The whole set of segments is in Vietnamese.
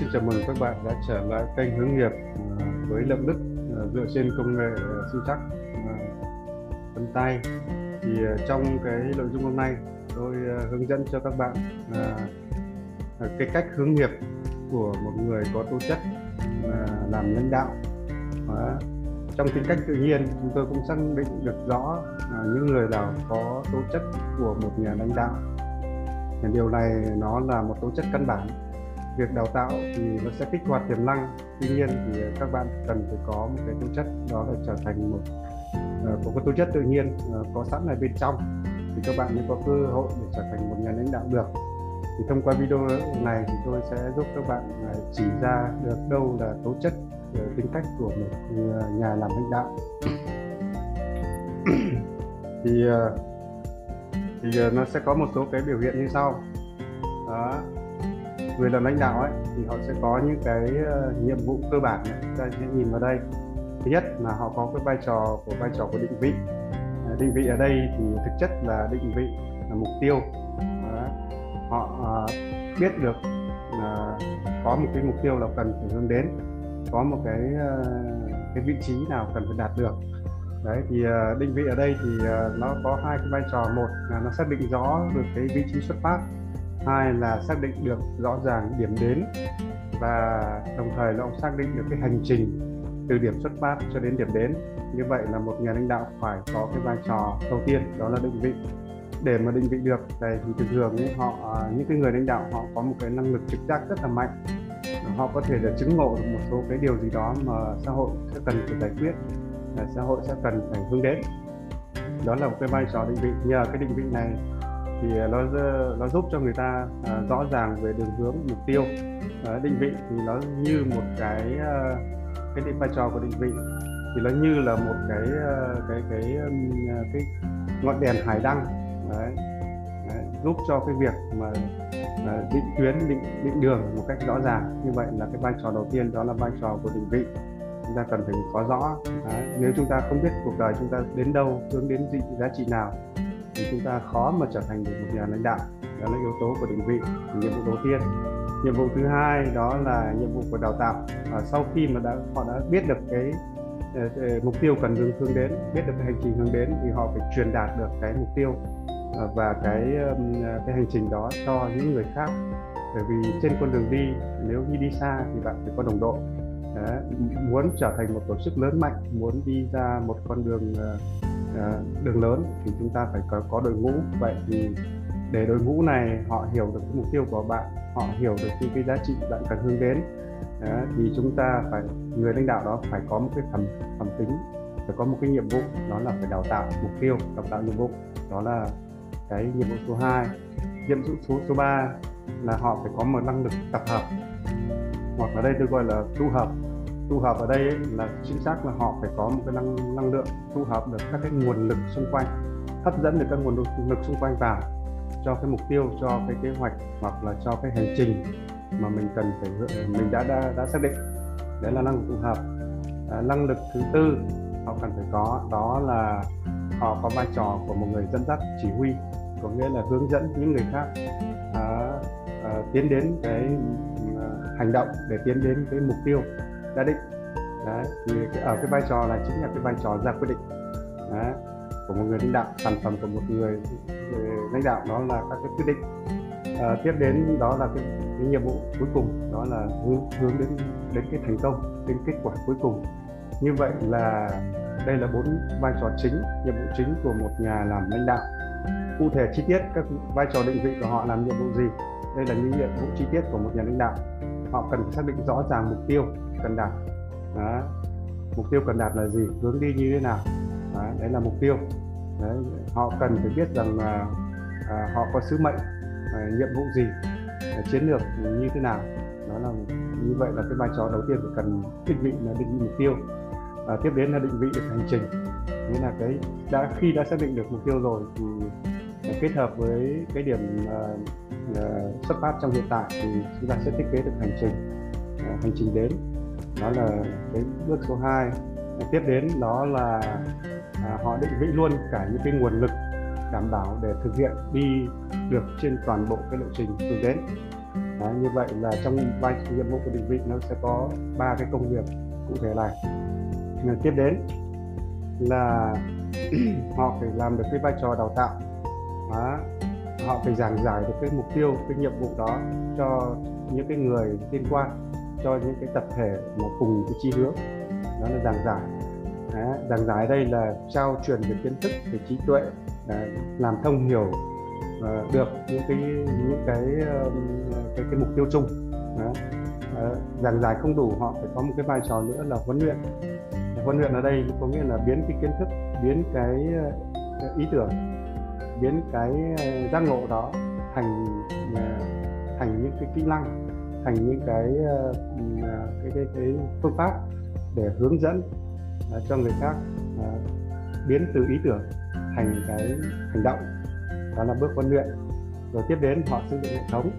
xin chào mừng các bạn đã trở lại kênh hướng nghiệp à, với Lâm Đức à, dựa trên công nghệ à, sinh chắc vân tay. Thì trong cái nội dung hôm nay, tôi hướng dẫn cho các bạn cái cách hướng nghiệp của một người có tố chất làm lãnh đạo. Trong tính cách tự nhiên, chúng tôi cũng xác định được rõ những người nào có tố chất của một nhà lãnh đạo. Điều này nó là một tố chất căn bản việc đào tạo thì nó sẽ kích hoạt tiềm năng. Tuy nhiên thì các bạn cần phải có một cái tố chất, đó là trở thành một ờ, có cái tố chất tự nhiên ờ, có sẵn ở bên trong thì các bạn mới có cơ hội để trở thành một nhà lãnh đạo được. Thì thông qua video này thì tôi sẽ giúp các bạn ờ, chỉ ra được đâu là tố chất tính cách của một nhà làm lãnh đạo. Thì thì nó sẽ có một số cái biểu hiện như sau. Đó người làm lãnh đạo ấy, thì họ sẽ có những cái ờ, nhiệm vụ cơ bản chúng ta sẽ nhìn vào đây. Thứ nhất là họ có cái vai trò của vai trò của định vị. Ờ, định vị ở đây thì thực chất là định vị là mục tiêu. Đó. họ ờ, biết được là có một cái mục tiêu là cần phải hướng đến, có một cái cái vị trí nào cần phải đạt được. Đấy, thì định vị ở đây thì nó có hai cái vai trò. Một là nó xác định rõ được cái vị trí xuất phát hai là xác định được rõ ràng điểm đến và đồng thời nó cũng xác định được cái hành trình từ điểm xuất phát cho đến điểm đến. Như vậy là một nhà lãnh đạo phải có cái vai trò đầu tiên đó là định vị. Để mà định vị được này thì thường thường ấy, họ à, những cái người lãnh đạo họ có một cái năng lực trực giác rất là mạnh. Họ có thể là chứng ngộ được một số cái điều gì đó mà xã hội sẽ cần phải giải quyết là xã hội sẽ cần phải hướng đến. Đó là một cái vai trò định vị. Nhờ cái định vị này thì nó nó giúp cho người ta uh, rõ ràng về đường hướng mục tiêu uh, định vị. Thì nó như một cái uh, cái định vai trò của định vị. Thì nó như là một cái uh, cái cái cái ngọn đèn hải đăng. Đấy, đấy, giúp cho cái việc mà định tuyến định định đường một cách rõ ràng. Như vậy là cái vai trò đầu tiên đó là vai trò của định vị. Chúng ta cần phải có rõ. Đấy. nếu chúng ta không biết cuộc đời chúng ta đến đâu hướng đến gì giá trị nào thì chúng ta khó mà trở thành được một nhà lãnh đạo. Đó là yếu tố của định vị nhiệm vụ đầu tiên. Nhiệm vụ thứ hai đó là nhiệm vụ của đào tạo. À, sau khi mà đã họ đã biết được cái ờ, ờ, mục tiêu cần hướng hướng đến biết được cái hành trình hướng đến thì họ phải truyền đạt được cái mục tiêu ờ, và cái cái hành trình đó cho những người khác. Bởi vì trên con đường đi nếu như đi xa thì bạn phải có đồng đội. Đấy, muốn trở thành một tổ chức lớn mạnh muốn đi ra một con đường Ờ, đường lớn thì chúng ta phải có, có đội ngũ. Vậy thì để đội ngũ này họ hiểu được cái mục tiêu của bạn họ hiểu được những cái giá trị bạn cần hướng đến đó, thì chúng ta phải người lãnh đạo đó phải có một cái phẩm phẩm tính phải có một cái nhiệm vụ đó là phải đào tạo mục tiêu đào tạo nhiệm vụ. Đó là cái nhiệm vụ số 2 nhiệm vụ số số 3 là họ phải có một năng lực tập hợp hoặc ở đây tôi gọi là thu hợp tu hợp ở đây ấy, là chính xác là họ phải có một cái năng năng lượng thu hợp được các cái nguồn lực xung quanh hấp dẫn được các nguồn lực xung quanh vào cho cái mục tiêu cho cái kế hoạch hoặc là cho cái hành trình mà mình cần phải mình đã đã, đã xác định. Đấy là năng lực thu hợp. À, năng lực thứ tư họ cần phải có đó là họ có vai trò của một người dẫn dắt chỉ huy có nghĩa là hướng dẫn những người khác à, à, tiến đến cái à, hành động để tiến đến cái mục tiêu đã định. Đấy thì ở cái vai trò là chính là cái vai trò ra quyết định. Đấy, của một người lãnh đạo sản phẩm của một người, người lãnh đạo đó là các cái quyết định. À, tiếp đến đó là cái, cái nhiệm vụ cuối cùng đó là hướng hướng đến đến cái thành công đến kết quả cuối cùng. Như vậy là đây là bốn vai trò chính nhiệm vụ chính của một nhà làm lãnh đạo. Cụ thể chi tiết các vai trò định vị của họ làm nhiệm vụ gì? Đây là những nhiệm vụ chi tiết của một nhà lãnh đạo họ cần phải xác định rõ ràng mục tiêu cần đạt đó. mục tiêu cần đạt là gì hướng đi như thế nào đó. đấy là mục tiêu đấy. họ cần phải biết rằng là à, họ có sứ mệnh à, nhiệm vụ gì à, chiến lược như thế nào đó là như vậy là cái vai trò đầu tiên phải cần định vị là định vị mục tiêu à, tiếp đến là định vị được hành trình nghĩa là cái đã khi đã xác định được mục tiêu rồi thì kết hợp với cái điểm uh, xuất phát trong hiện tại thì chúng ta sẽ thiết kế được hành trình. Ờ, hành trình đến đó là cái bước số 2 tiếp đến đó là à, họ định vị luôn cả những cái nguồn lực đảm bảo để thực hiện đi được trên toàn bộ cái lộ trình hướng đến. Đó, như vậy là trong vai nhiệm vụ của định vị nó sẽ có ba cái công việc cụ thể này. Ờ, tiếp đến là họ phải làm được cái vai trò đào tạo. Đó họ phải giảng giải được cái mục tiêu cái nhiệm vụ đó cho những cái người liên quan cho những cái tập thể mà cùng cái chi hướng đó là giảng giải đó. giảng giải đây là trao truyền về kiến thức về trí tuệ Đấy, làm thông hiểu uh, được những cái những cái uh, cái, cái mục tiêu chung đó. Uh, giảng giải không đủ họ phải có một cái vai trò nữa là huấn luyện huấn luyện ở đây có nghĩa là biến cái kiến thức biến cái uh, ý tưởng biến cái ờ, giác ngộ đó thành ờ, thành những cái kỹ năng thành những cái ờ, cái, cái cái phương pháp để hướng dẫn cho người khác biến từ ý tưởng thành cái hành động. Đó là bước huấn luyện. Rồi tiếp đến họ xây dựng hệ thống.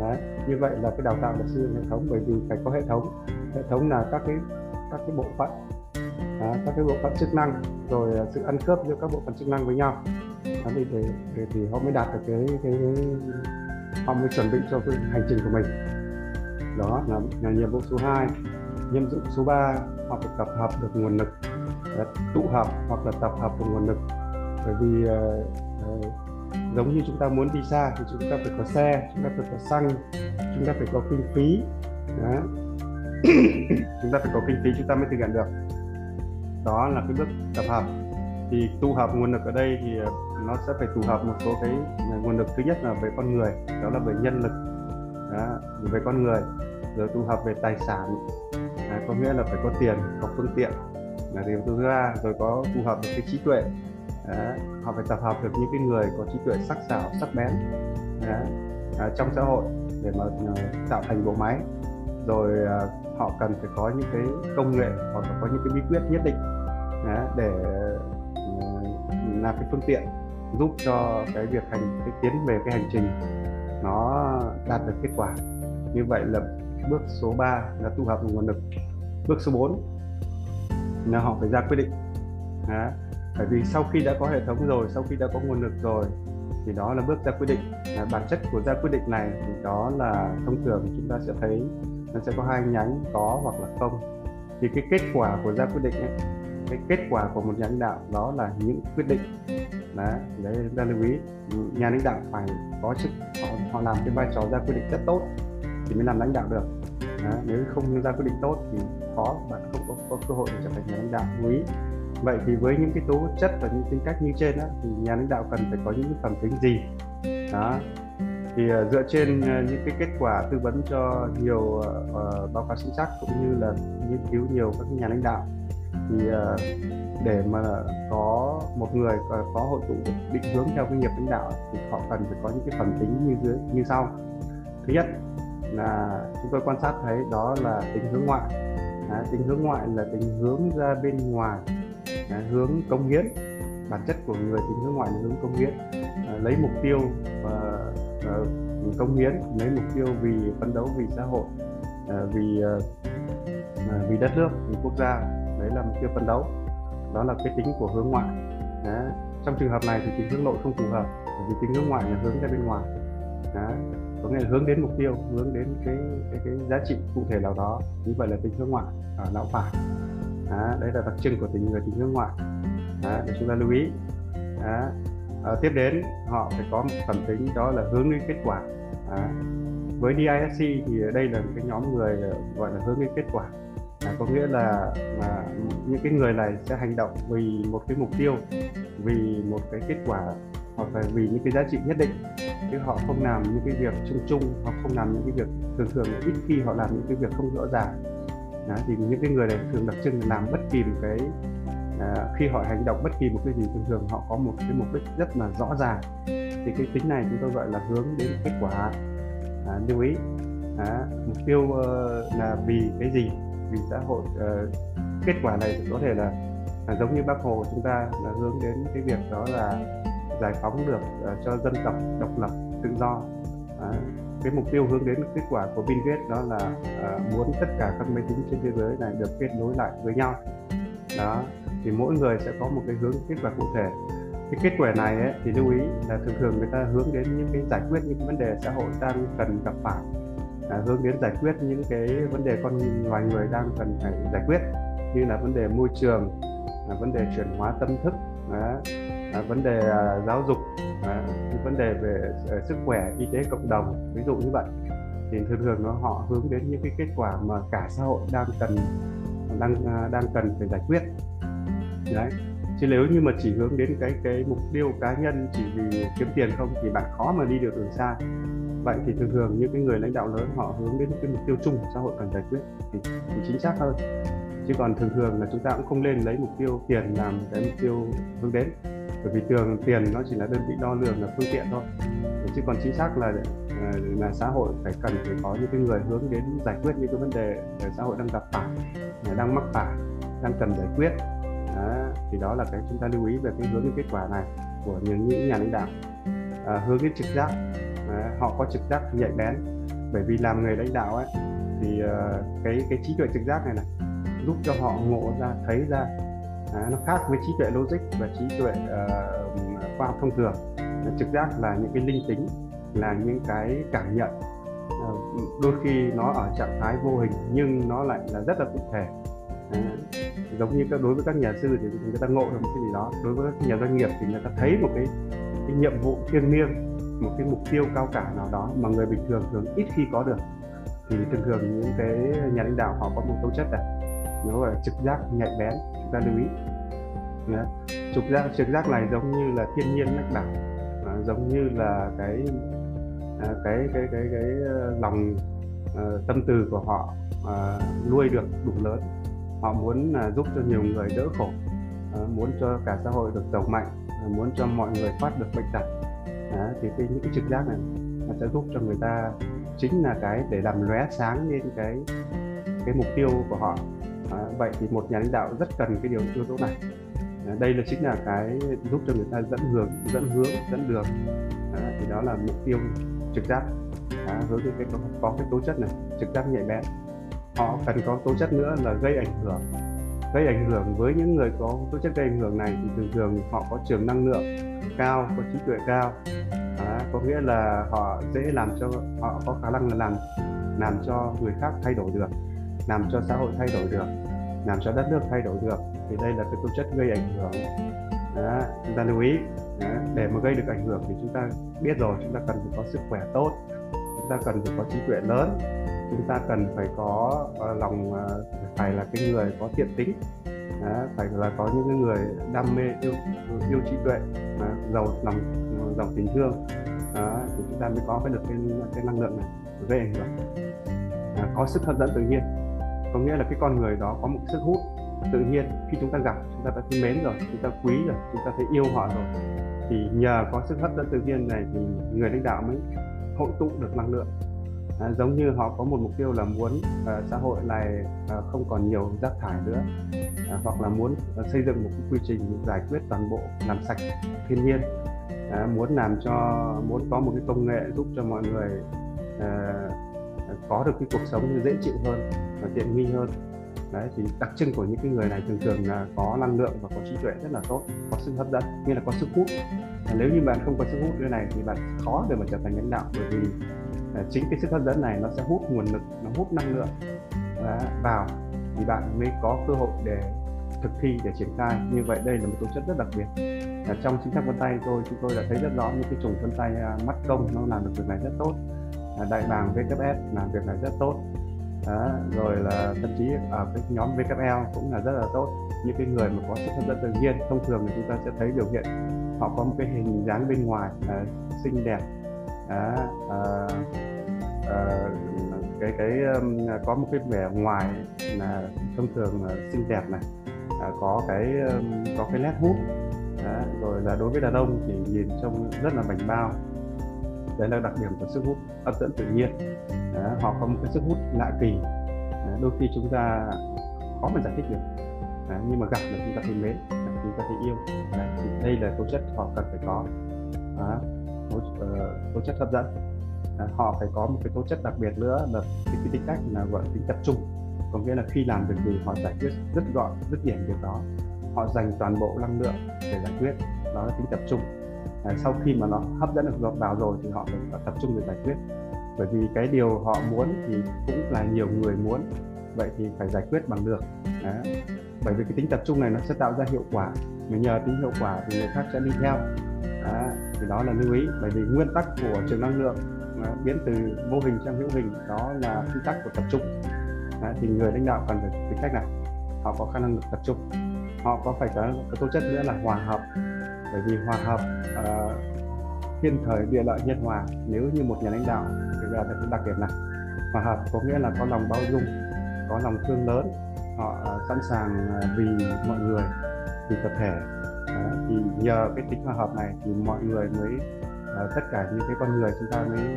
Đấy. như vậy là cái đào tạo là xây dựng hệ thống bởi vì phải có hệ thống. Hệ thống là các cái các cái bộ phận đó, các cái bộ phận chức năng rồi sự ăn khớp giữa các bộ phận chức năng với nhau giám thì, về thì họ mới đạt được cái, cái, cái họ mới chuẩn bị cho cái hành trình của mình. Đó là, là nhiệm vụ số 2 nhiệm vụ số 3 họ phải tập hợp được nguồn lực ờ, tụ hợp hoặc là tập hợp được nguồn lực. Bởi vì uh, uh, giống như chúng ta muốn đi xa thì chúng ta phải có xe chúng ta phải có xăng chúng ta phải có kinh phí. Đó. chúng ta phải có kinh phí chúng ta mới thực hiện được. Đó là cái bước tập hợp. Thì tụ hợp nguồn lực ở đây thì nó sẽ phải phù hợp một số cái nguồn lực. Thứ nhất là về con người đó là về nhân lực đó, về con người rồi phù hợp về tài sản à, có nghĩa là phải có tiền có phương tiện là điều thứ ba rồi có phù hợp được cái trí tuệ đó, họ phải tập hợp được những cái người có trí tuệ sắc sảo sắc bén đó, à, trong xã hội để mà à, tạo thành bộ máy. Rồi à, họ cần phải có những cái công nghệ hoặc là có những cái bí quyết nhất định để à, là cái phương tiện giúp cho cái việc hành cái tiến về cái hành trình nó đạt được kết quả. Như vậy là bước số 3 là tụ hợp nguồn lực. Bước số 4 là họ phải ra quyết định. Đó. bởi vì sau khi đã có hệ thống rồi sau khi đã có nguồn lực rồi thì đó là bước ra quyết định. À, bản chất của ra quyết định này thì đó là thông thường chúng ta sẽ thấy nó sẽ có hai nhánh có hoặc là không. Thì cái kết quả của ra quyết định ấy, cái kết quả của một nhà lãnh đạo đó là những quyết định đấy đấy chúng ta lưu ý. Nhà lãnh đạo phải có chức họ, họ làm cái vai trò ra quyết định rất tốt thì mới làm lãnh đạo được. Đấy, nếu không ra quyết định tốt thì khó bạn không có, có cơ hội để trở thành nhà lãnh đạo lưu ý. Vậy thì với những cái tố chất và những tính cách như trên đó, thì nhà lãnh đạo cần phải có những phẩm tính gì? Đó. Thì uh, dựa trên uh, những cái kết quả tư vấn cho nhiều uh, báo cáo sinh chắc cũng như là nghiên cứu nhiều các nhà lãnh đạo thì uh, để mà có một người có, có hội tụ định hướng theo cái nghiệp lãnh đạo thì họ cần phải có những cái phẩm tính như dưới như sau. Thứ nhất là chúng tôi quan sát thấy đó là tính hướng ngoại. À, tính hướng ngoại là tính hướng ra bên ngoài. À, hướng công hiến. Bản chất của người tính hướng ngoại là hướng công hiến. À, lấy mục tiêu và à, công hiến lấy mục tiêu vì phấn đấu vì xã hội à, vì à, vì đất nước vì quốc gia. Đấy là mục tiêu phấn đấu đó là cái tính của hướng ngoại. À, trong trường hợp này thì tính hướng nội không phù hợp bởi vì tính hướng ngoại là hướng ra bên ngoài. À, có nghĩa là hướng đến mục tiêu hướng đến cái cái, cái giá trị cụ thể nào đó. Như vậy là tính hướng ngoại ở não phải à, đây là đặc trưng của tình người tính hướng ngoại. À, để chúng ta lưu ý. À, à, tiếp đến họ phải có một phẩm tính đó là hướng đến kết quả. À, với DISC thì đây là một cái nhóm người gọi là hướng đến kết quả à, có nghĩa là à, những cái người này sẽ hành động vì một cái mục tiêu vì một cái kết quả hoặc là vì những cái giá trị nhất định. Chứ họ không làm những cái việc chung chung hoặc không làm những cái việc thường thường ít khi họ làm những cái việc không rõ ràng. Đó, thì những cái người này thường đặc trưng làm bất kỳ một cái à, khi họ hành động bất kỳ một cái gì thường thường họ có một cái mục đích rất là rõ ràng. Thì cái tính này chúng tôi gọi là hướng đến kết quả. À, lưu ý. À, mục tiêu uh, là vì cái gì? Vì xã hội uh, kết quả này có thể là, là giống như bác hồ chúng ta là hướng đến cái việc đó là giải phóng được uh, cho dân tộc độc lập tự do. À, cái mục tiêu hướng đến kết quả của Vingate đó là uh, muốn tất cả các máy tính trên thế giới này được kết nối lại với nhau. Đó. Thì mỗi người sẽ có một cái hướng kết quả cụ thể. Cái kết quả này ấy, thì lưu ý là thường thường người ta hướng đến những cái giải quyết những cái vấn đề xã hội đang cần gặp phải à, hướng đến giải quyết những cái vấn đề con loài người đang cần phải giải quyết như là vấn đề môi trường là vấn đề chuyển hóa tâm thức à, à, vấn đề à, giáo dục à, vấn đề về à, sức khỏe y tế cộng đồng ví dụ như vậy. Thì thường thường nó họ hướng đến những cái kết quả mà cả xã hội đang cần đang à, đang cần phải giải quyết. Đấy chứ nếu như mà chỉ hướng đến cái cái mục tiêu cá nhân chỉ vì kiếm tiền không thì bạn khó mà đi được đường xa. Vậy thì thường thường những cái người lãnh đạo lớn họ hướng đến cái mục tiêu chung xã hội cần giải quyết thì, thì chính xác hơn. Chứ còn thường thường là chúng ta cũng không nên lấy mục tiêu tiền làm cái mục tiêu hướng đến. Bởi vì thường tiền nó chỉ là đơn vị đo lường là phương tiện thôi. Chứ còn chính xác là ờ, là xã hội phải cần phải có những cái người hướng đến giải quyết những cái vấn đề xã hội đang gặp phải đang mắc phải đang cần giải quyết đó, thì đó là cái chúng ta lưu ý về cái hướng cái kết quả này của những những nhà lãnh đạo. À, hướng đến trực giác. À, họ có trực giác nhạy bén. Bởi vì làm người lãnh đạo ấy thì uh, cái cái trí tuệ trực giác này này giúp cho họ ngộ ra thấy ra à, nó khác với trí tuệ logic và trí tuệ uh, khoa học thông thường. Trực giác là những cái linh tính là những cái cảm nhận. Uh, đôi khi nó ở trạng thái vô hình nhưng nó lại là rất là cụ thể giống như các đối với các nhà sư thì người ta ngộ được một cái gì đó. Đối với các nhà doanh nghiệp thì người ta thấy một cái, cái nhiệm vụ thiêng liêng một cái mục tiêu cao cả nào đó mà người bình thường thường ít khi có được. Thì thường thường những cái nhà lãnh đạo họ có một tố chất này nó gọi là trực giác nhạy bén chúng ta lưu ý. Trực giác trực giác này giống như là thiên nhiên mách bảo à, giống như là cái à, cái cái cái cái cái lòng à, tâm từ của họ à, nuôi được đủ lớn họ muốn à, giúp cho nhiều người đỡ khổ à, muốn cho cả xã hội được giàu mạnh à, muốn cho mọi người thoát được bệnh tật. À, thì cái những cái trực giác này nó sẽ giúp cho người ta chính là cái để làm lóe sáng lên cái cái mục tiêu của họ. À, vậy thì một nhà lãnh đạo rất cần cái điều yếu tố này. Đây là chính là cái giúp cho người ta dẫn hướng dẫn hướng dẫn đường. À, thì đó là mục tiêu trực giác. À, hướng đến cái có, có cái tố chất này trực giác nhạy bén họ cần có tố chất nữa là gây ảnh hưởng. Gây ảnh hưởng với những người có tố chất gây ảnh hưởng này thì thường thường họ có trường năng lượng cao có trí tuệ cao. À, có nghĩa là họ dễ làm cho họ có khả năng là làm làm cho người khác thay đổi được làm cho xã hội thay đổi được làm cho đất nước thay đổi được. Thì đây là cái tố chất gây ảnh hưởng. Đó, chúng ta lưu ý. Đó, để mà gây được ảnh hưởng thì chúng ta biết rồi chúng ta cần phải có sức khỏe tốt chúng ta cần phải có trí tuệ lớn chúng ta cần phải có uh, lòng uh, phải là cái người có thiện tính uh, phải là có những cái người đam mê yêu yêu trí tuệ uh, giàu lòng giàu tình thương uh, thì chúng ta mới có cái được cái, cái năng lượng này gây ảnh hưởng uh, có sức hấp dẫn tự nhiên. Có nghĩa là cái con người đó có một sức hút tự nhiên. Khi chúng ta gặp chúng ta đã thấy mến rồi chúng ta quý rồi chúng ta thấy yêu họ rồi thì nhờ có sức hấp dẫn tự nhiên này thì người lãnh đạo mới hội tụ được năng lượng à, giống như họ có một mục tiêu là muốn à, xã hội này à, không còn nhiều rác thải nữa à, hoặc là muốn à, xây dựng một cái quy trình giải quyết toàn bộ làm sạch thiên nhiên à, muốn làm cho muốn có một cái công nghệ giúp cho mọi người à, có được cái cuộc sống dễ chịu hơn và tiện nghi hơn. Đấy thì đặc trưng của những cái người này thường thường là có năng lượng và có trí tuệ rất là tốt có sức hấp dẫn như là có sức hút. Nếu như bạn không có sức hút như này thì bạn khó để mà trở thành lãnh đạo bởi vì Ờ, chính cái sức hấp dẫn này nó sẽ hút nguồn lực nó hút năng lượng. Vào thì bạn mới có cơ hội để thực thi để triển khai. Như vậy đây là một tố chất rất đặc biệt. À, trong chính sách vân tay tôi chúng tôi đã thấy rất rõ những cái chủng vân tay à, mắt công nó làm được việc này rất tốt. À, đại bàng VKS làm việc này rất tốt. À, rồi là thậm chí ở cái nhóm VKL cũng là rất là tốt. Những cái người mà có sức hấp dẫn tự nhiên thông thường thì chúng ta sẽ thấy biểu hiện họ có một cái hình dáng bên ngoài à, xinh đẹp à, à, à, cái cái có một cái vẻ ngoài là thông thường là xinh đẹp này à, có cái có cái nét hút. Đó, rồi là đối với đàn ông thì nhìn trông rất là bảnh bao. Đấy là đặc điểm của sức hút hấp dẫn tự nhiên. Đó, họ có một cái sức hút lạ kỳ. Đó, đôi khi chúng ta khó mà giải thích được. Đó, nhưng mà gặp là chúng ta thấy mến chúng ta thấy yêu. Đấy, thì đây là tố chất họ cần phải có. Đó, tố, uh, tố chất hấp dẫn. Đó, họ phải có một cái tố chất đặc biệt nữa là cái, cái tính cách là gọi là tính tập trung. Có nghĩa là khi làm việc gì họ giải quyết rất gọn rất điểm việc đó. Họ dành toàn bộ năng lượng để giải quyết đó là tính tập trung. À, sau khi mà nó hấp dẫn được vào rồi thì họ phải tập trung để giải quyết. Bởi vì cái điều họ muốn thì cũng là nhiều người muốn vậy thì phải giải quyết bằng được. Đấy. bởi vì cái tính tập trung này nó sẽ tạo ra hiệu quả. Mà nhờ tính hiệu quả thì người khác sẽ đi theo đó, thì đó là lưu ý. Bởi vì nguyên tắc của trường năng lượng à, biến từ vô hình sang hữu hình đó là quy tắc của tập trung. Đấy. thì người lãnh đạo cần phải tính cách này họ có khả năng tập trung. Họ có phải có, có tố chất nữa là hòa hợp. Bởi vì hòa hợp uh, thiên thời địa lợi nhân hòa. Nếu như một nhà lãnh đạo thì là cái đặc điểm này. Hòa hợp có nghĩa là có lòng bao dung có lòng thương lớn. Họ uh, sẵn sàng uh, vì mọi người vì tập thể. Ờ, thì nhờ cái tính hòa hợp này thì mọi người mới uh, tất cả những cái con người chúng ta mới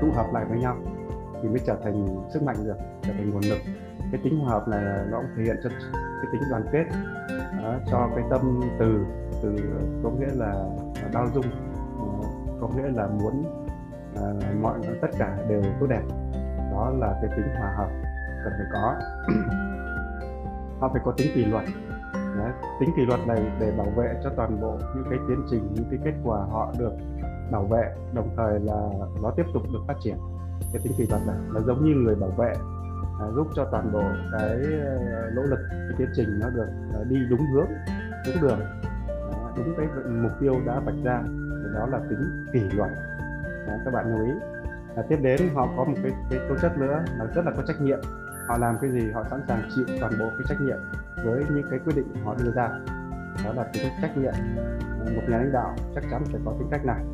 tụ hợp lại với nhau thì mới trở thành sức mạnh được trở thành nguồn lực. Cái tính hòa hợp này nó cũng thể hiện cho cái tính đoàn kết đó, cho cái tâm từ từ có nghĩa là bao dung ờ, có nghĩa là muốn uh, mọi tất cả đều tốt đẹp. Đó là cái tính hòa hợp cần phải có. Họ phải có tính kỷ luật. Đấy, tính kỷ luật này để bảo vệ cho toàn bộ những cái tiến trình những cái kết quả họ được bảo vệ đồng thời là nó tiếp tục được phát triển. Cái tính kỷ luật này nó giống như người bảo vệ à, giúp cho toàn bộ cái ờ, nỗ lực cái tiến trình nó được à, đi đúng hướng đúng đường à, đúng cái mục tiêu đã vạch ra. Thì đó là tính kỷ luật. À, các bạn lưu ý. À, tiếp đến họ có một cái cái tố chất nữa là rất là có trách nhiệm họ làm cái gì họ sẵn sàng chịu toàn bộ cái trách nhiệm với những cái quyết định họ đưa ra. Đó là tính trách nhiệm. Một nhà lãnh đạo chắc chắn phải có tính cách này.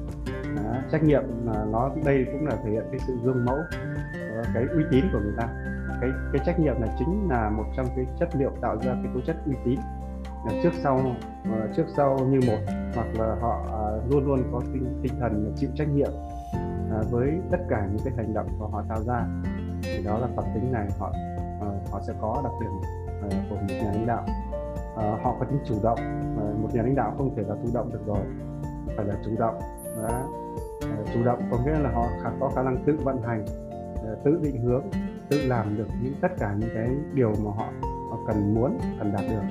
Đó, trách nhiệm là nó đây cũng là thể hiện cái sự gương mẫu cái uy tín của người ta. Cái cái trách nhiệm là chính là một trong cái chất liệu tạo ra cái tố chất uy tín. Là trước sau ờ, trước sau như một hoặc là họ à, luôn luôn có tinh tinh thần chịu trách nhiệm à, với tất cả những cái hành động mà họ tạo ra thì đó là phẩm tính này họ uh, họ sẽ có đặc điểm uh, của một nhà lãnh đạo. Uh, họ có tính chủ động uh, một nhà lãnh đạo không thể là thụ động được rồi phải là chủ động. Đó. Uh, chủ động có nghĩa là họ có khả năng tự vận hành uh, tự định hướng tự làm được những tất cả những cái điều mà họ, họ cần muốn cần đạt được.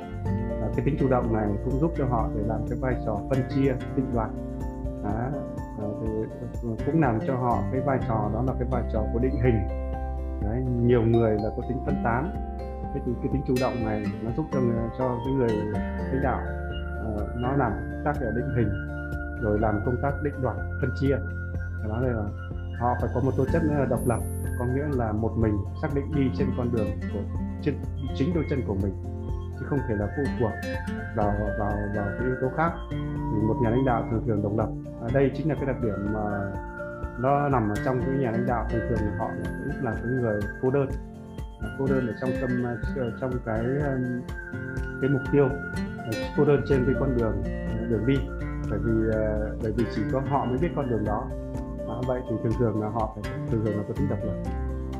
Cái tính chủ động này cũng giúp cho họ để làm cái vai trò phân chia định đoạt. À, thì cũng làm cho họ cái vai trò đó là cái vai trò của định hình. Đấy, nhiều người là có tính phân tán. Cái, cái tính chủ động này nó giúp cho người, cho cái người lãnh đạo uh, nó làm tác để định hình rồi làm công tác định đoạt phân chia. Đó là họ phải có một tố chất nữa là độc lập có nghĩa là một mình xác định đi trên con đường của trên chính đôi chân của mình chứ không thể là phụ thuộc vào vào vào cái yếu tố khác. Thì một nhà lãnh đạo thường thường độc lập. À, đây chính là cái đặc điểm mà nó nằm ở trong cái nhà lãnh đạo thường thường họ cũng là cái người cô đơn. Cô đơn ở trong tâm ờ, trong cái cái mục tiêu cô đơn trên cái con đường ờ, đường đi. Bởi vì ờ, bởi vì chỉ có họ mới biết con đường đó. À, vậy thì thường thường là họ phải thường thường là có tính độc lập.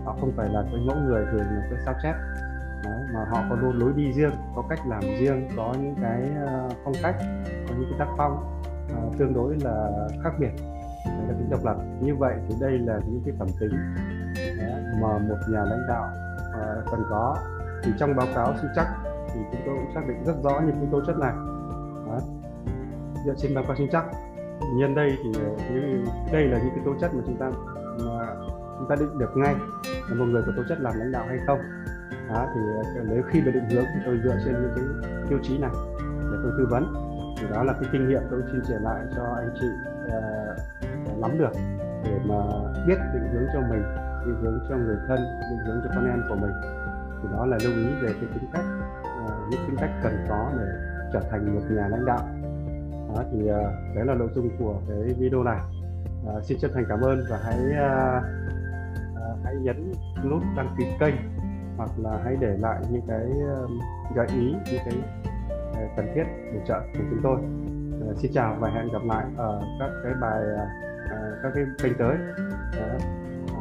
Họ không phải là cái mẫu người thường là cái sao chép. Đấy, mà họ có luôn lối đi riêng có cách làm riêng có những cái phong cách có những cái tác phong à, tương đối là khác biệt. Đấy là tính độc lập. Như vậy thì đây là những cái phẩm tính mà một nhà lãnh đạo ờ, cần có. Thì trong báo cáo sinh chắc thì chúng tôi cũng xác định rất rõ những cái tố chất này. Đấy. dựa trên báo cáo sinh chắc. Nhân đây thì đây là những cái tố chất mà chúng ta mà chúng ta định được ngay là một người có tố chất làm lãnh đạo hay không. Đó, thì ờ, nếu khi mà định hướng thì tôi dựa trên những cái tiêu chí này để tôi tư vấn. Thì đó là cái kinh nghiệm tôi chia sẻ lại cho anh chị uh, nắm được để mà biết định hướng cho mình định hướng cho người thân định hướng cho con em của mình. Thì đó là lưu ý về cái tính cách uh, những tính cách cần có để trở thành một nhà lãnh đạo. Đó thì uh, đấy là nội dung của cái video này. Uh, xin chân thành cảm ơn và hãy uh, uh, hãy nhấn nút đăng ký kênh hoặc là hãy để lại những cái uh, gợi ý những cái uh, cần thiết hỗ trợ của chúng tôi. Uh, xin chào và hẹn gặp lại ở các cái bài uh, Ờ, các cái kênh tới. Uh,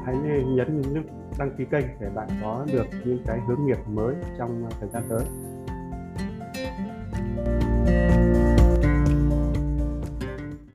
hãy nhấn nút đăng ký kênh để bạn có được những cái hướng nghiệp mới trong thời gian tới.